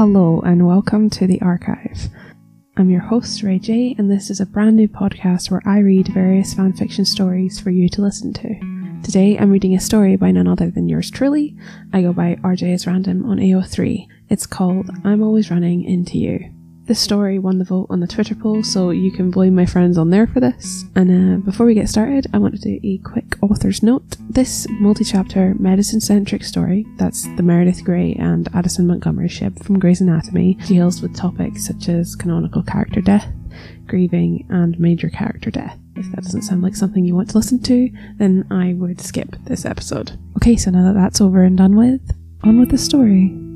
Hello, and welcome to The Archive. I'm your host, Rey J, and this is a brand new podcast where I read various fanfiction stories for you to listen to. Today, I'm reading a story by none other than yours truly. I go by RJ as Random on AO3. It's called I'm Always Running Into You. This story won the vote on the Twitter poll, so you can blame my friends on there for this. And uh, before we get started, I want to do a quick author's note. This multi chapter, medicine centric story that's the Meredith Grey and Addison Montgomery ship from Grey's Anatomy deals with topics such as canonical character death, grieving, and major character death. If that doesn't sound like something you want to listen to, then I would skip this episode. Okay, so now that that's over and done with, on with the story.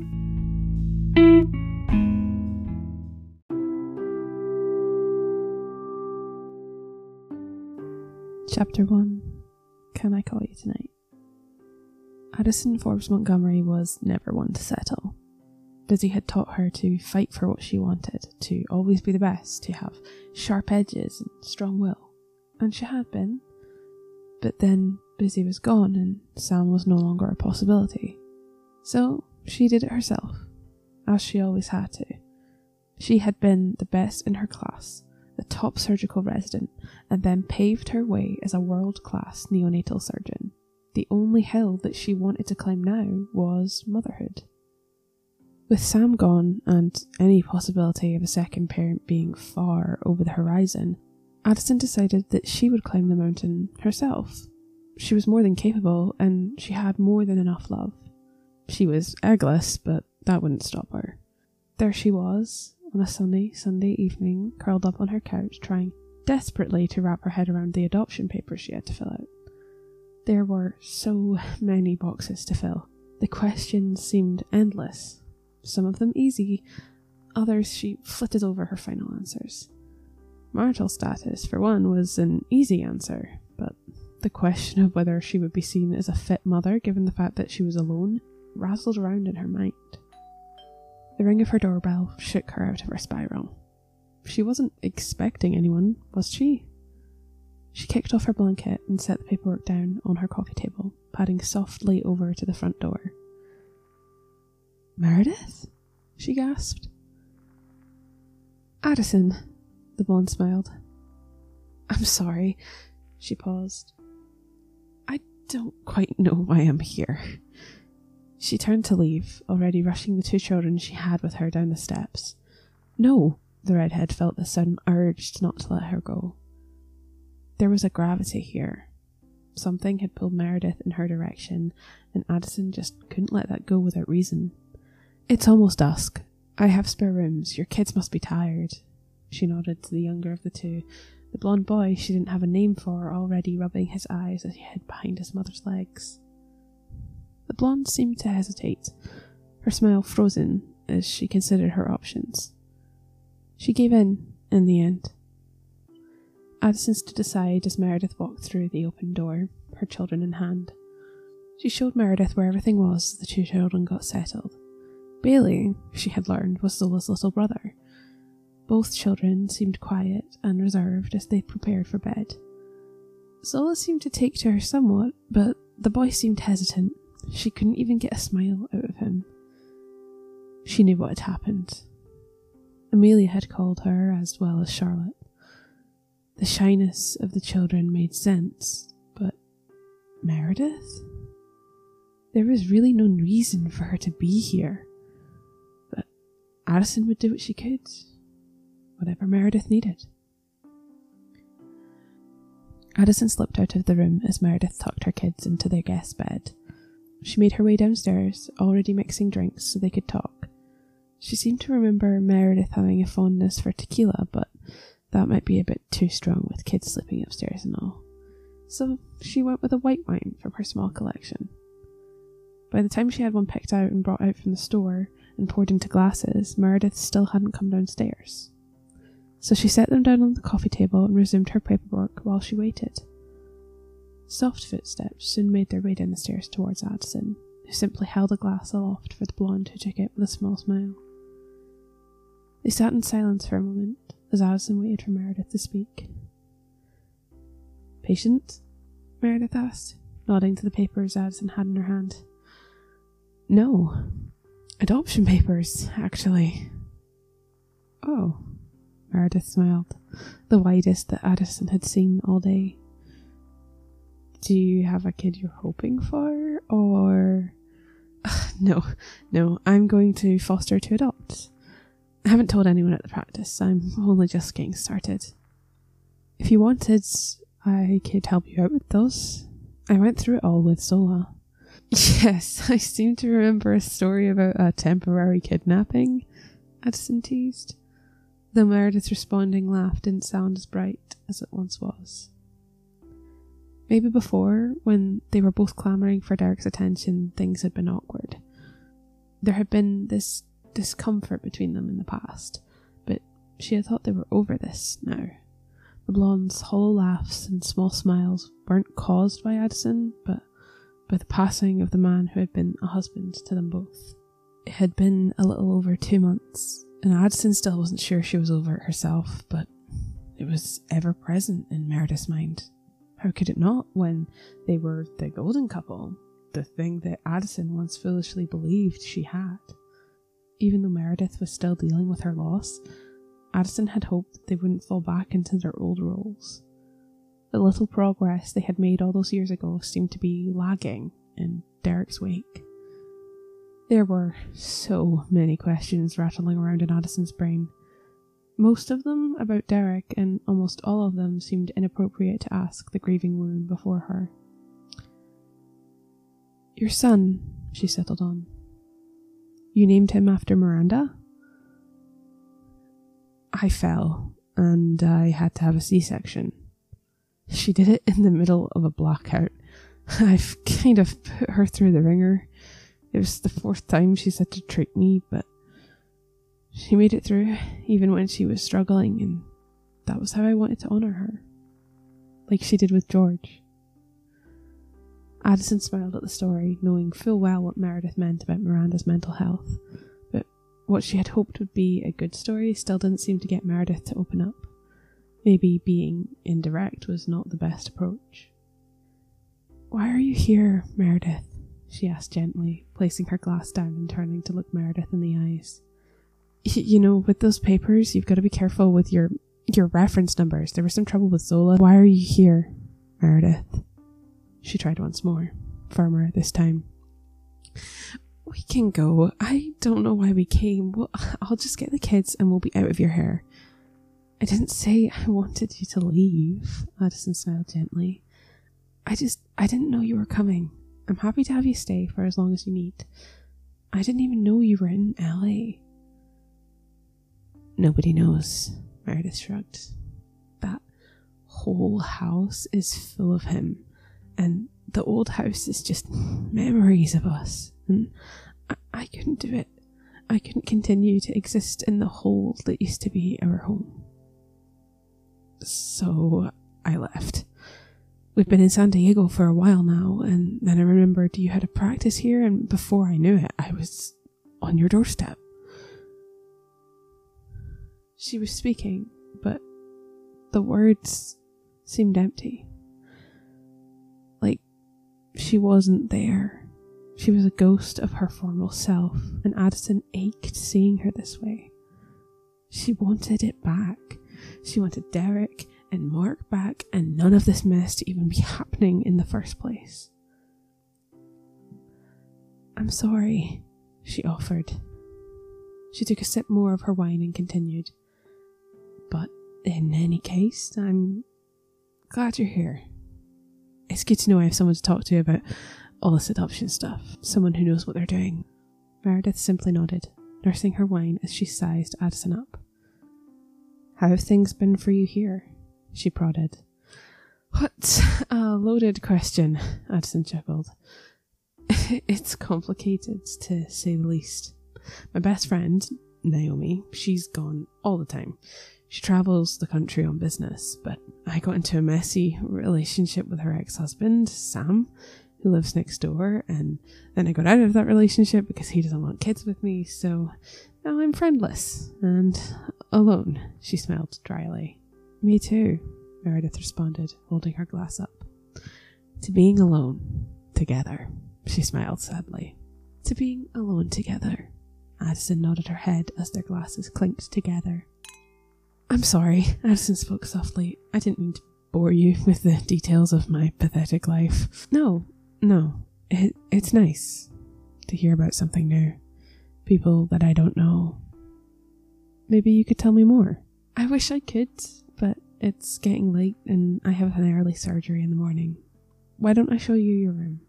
Chapter 1 Can I Call You Tonight? Addison Forbes Montgomery was never one to settle. Bizzy had taught her to fight for what she wanted, to always be the best, to have sharp edges and strong will. And she had been. But then Bizzy was gone and Sam was no longer a possibility. So she did it herself, as she always had to. She had been the best in her class, the top surgical resident, and then paved her way as a world class neonatal surgeon. The only hill that she wanted to climb now was motherhood. With Sam gone and any possibility of a second parent being far over the horizon, Addison decided that she would climb the mountain herself. She was more than capable and she had more than enough love. She was eggless, but that wouldn't stop her. There she was, on a sunny Sunday evening, curled up on her couch, trying desperately to wrap her head around the adoption papers she had to fill out. There were so many boxes to fill. The questions seemed endless, some of them easy, others she flitted over her final answers. Marital status, for one, was an easy answer, but the question of whether she would be seen as a fit mother given the fact that she was alone rattled around in her mind. The ring of her doorbell shook her out of her spiral. She wasn't expecting anyone, was she? She kicked off her blanket and set the paperwork down on her coffee table, padding softly over to the front door. Meredith? she gasped. Addison, the blonde smiled. I'm sorry. She paused. I don't quite know why I'm here. She turned to leave, already rushing the two children she had with her down the steps. No, the redhead felt the sudden urge not to let her go. There was a gravity here. Something had pulled Meredith in her direction, and Addison just couldn't let that go without reason. It's almost dusk. I have spare rooms. Your kids must be tired. She nodded to the younger of the two, the blond boy she didn't have a name for already rubbing his eyes as he hid behind his mother's legs. The blonde seemed to hesitate, her smile frozen as she considered her options. She gave in, in the end. Addison stood aside as Meredith walked through the open door, her children in hand. She showed Meredith where everything was as the two children got settled. Bailey, she had learned, was Zola's little brother. Both children seemed quiet and reserved as they prepared for bed. Zola seemed to take to her somewhat, but the boy seemed hesitant, she couldn't even get a smile out of him. She knew what had happened. Amelia had called her as well as Charlotte. The shyness of the children made sense, but Meredith? There was really no reason for her to be here. But Addison would do what she could, whatever Meredith needed. Addison slipped out of the room as Meredith tucked her kids into their guest bed she made her way downstairs, already mixing drinks so they could talk. She seemed to remember Meredith having a fondness for tequila, but that might be a bit too strong with kids sleeping upstairs and all. So she went with a white wine from her small collection. By the time she had one picked out and brought out from the store and poured into glasses, Meredith still hadn't come downstairs. So she set them down on the coffee table and resumed her paperwork while she waited. Soft footsteps soon made their way down the stairs towards Addison, who simply held a glass aloft for the blonde who took it with a small smile. They sat in silence for a moment as Addison waited for Meredith to speak. Patient? Meredith asked, nodding to the papers Addison had in her hand. No. Adoption papers, actually. Oh, Meredith smiled, the widest that Addison had seen all day. Do you have a kid you're hoping for, or. no, no, I'm going to foster to adopt. I haven't told anyone at the practice, I'm only just getting started. If you wanted, I could help you out with those. I went through it all with Zola. Yes, I seem to remember a story about a temporary kidnapping, Addison teased. The Meredith's responding laugh didn't sound as bright as it once was. Maybe before, when they were both clamouring for Derek's attention, things had been awkward. There had been this discomfort between them in the past, but she had thought they were over this now. The blonde's hollow laughs and small smiles weren't caused by Addison, but by the passing of the man who had been a husband to them both. It had been a little over two months, and Addison still wasn't sure she was over it herself, but it was ever present in Meredith's mind. How could it not when they were the golden couple, the thing that Addison once foolishly believed she had? Even though Meredith was still dealing with her loss, Addison had hoped they wouldn't fall back into their old roles. The little progress they had made all those years ago seemed to be lagging in Derek's wake. There were so many questions rattling around in Addison's brain. Most of them about Derek, and almost all of them seemed inappropriate to ask the grieving woman before her. Your son, she settled on. You named him after Miranda? I fell, and I had to have a C section. She did it in the middle of a blackout. I've kind of put her through the wringer. It was the fourth time she's had to trick me, but she made it through, even when she was struggling, and that was how I wanted to honour her. Like she did with George. Addison smiled at the story, knowing full well what Meredith meant about Miranda's mental health, but what she had hoped would be a good story still didn't seem to get Meredith to open up. Maybe being indirect was not the best approach. Why are you here, Meredith? she asked gently, placing her glass down and turning to look Meredith in the eyes. You know, with those papers, you've got to be careful with your your reference numbers. There was some trouble with Zola. Why are you here, Meredith? She tried once more, firmer this time. We can go. I don't know why we came. Well, I'll just get the kids and we'll be out of your hair. I didn't say I wanted you to leave, Addison smiled gently. I just, I didn't know you were coming. I'm happy to have you stay for as long as you need. I didn't even know you were in LA. Nobody knows, Meredith shrugged. That whole house is full of him, and the old house is just memories of us, and I, I couldn't do it. I couldn't continue to exist in the hole that used to be our home. So I left. We've been in San Diego for a while now, and then I remembered you had a practice here, and before I knew it, I was on your doorstep. She was speaking, but the words seemed empty. Like she wasn't there. She was a ghost of her former self, and Addison ached seeing her this way. She wanted it back. She wanted Derek and Mark back, and none of this mess to even be happening in the first place. I'm sorry, she offered. She took a sip more of her wine and continued. In any case, I'm glad you're here. It's good to know I have someone to talk to about all this adoption stuff, someone who knows what they're doing. Meredith simply nodded, nursing her wine as she sized Addison up. How have things been for you here? She prodded. What a loaded question, Addison chuckled. it's complicated, to say the least. My best friend, Naomi, she's gone all the time. She travels the country on business, but I got into a messy relationship with her ex husband, Sam, who lives next door, and then I got out of that relationship because he doesn't want kids with me, so now I'm friendless and alone, she smiled dryly. Me too, Meredith responded, holding her glass up. To being alone, together, she smiled sadly. To being alone together, Addison nodded her head as their glasses clinked together. I'm sorry, Addison spoke softly. I didn't mean to bore you with the details of my pathetic life. No, no, it, it's nice to hear about something new. People that I don't know. Maybe you could tell me more. I wish I could, but it's getting late and I have an early surgery in the morning. Why don't I show you your room?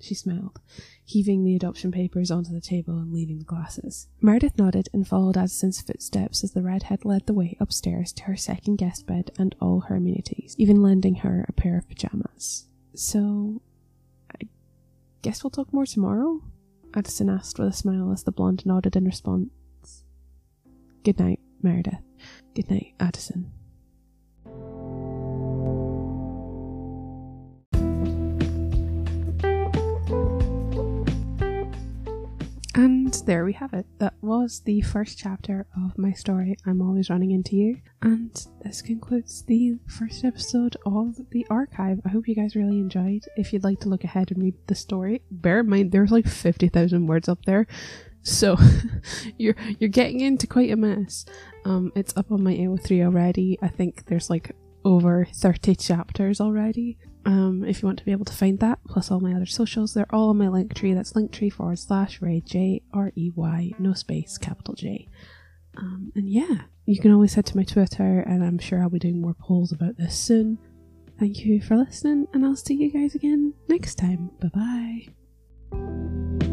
She smiled, heaving the adoption papers onto the table and leaving the glasses. Meredith nodded and followed Addison's footsteps as the redhead led the way upstairs to her second guest bed and all her amenities, even lending her a pair of pajamas. So, I guess we'll talk more tomorrow? Addison asked with a smile as the blonde nodded in response. Good night, Meredith. Good night, Addison. And there we have it. That was the first chapter of my story, I'm Always Running Into You. And this concludes the first episode of the archive. I hope you guys really enjoyed. If you'd like to look ahead and read the story, bear in mind there's like 50,000 words up there. So you're you're getting into quite a mess. Um, it's up on my AO3 already. I think there's like over 30 chapters already. Um, if you want to be able to find that, plus all my other socials, they're all on my Linktree. That's linktree forward slash Rey J R E Y, no space, capital J. Um, and yeah, you can always head to my Twitter, and I'm sure I'll be doing more polls about this soon. Thank you for listening, and I'll see you guys again next time. Bye bye.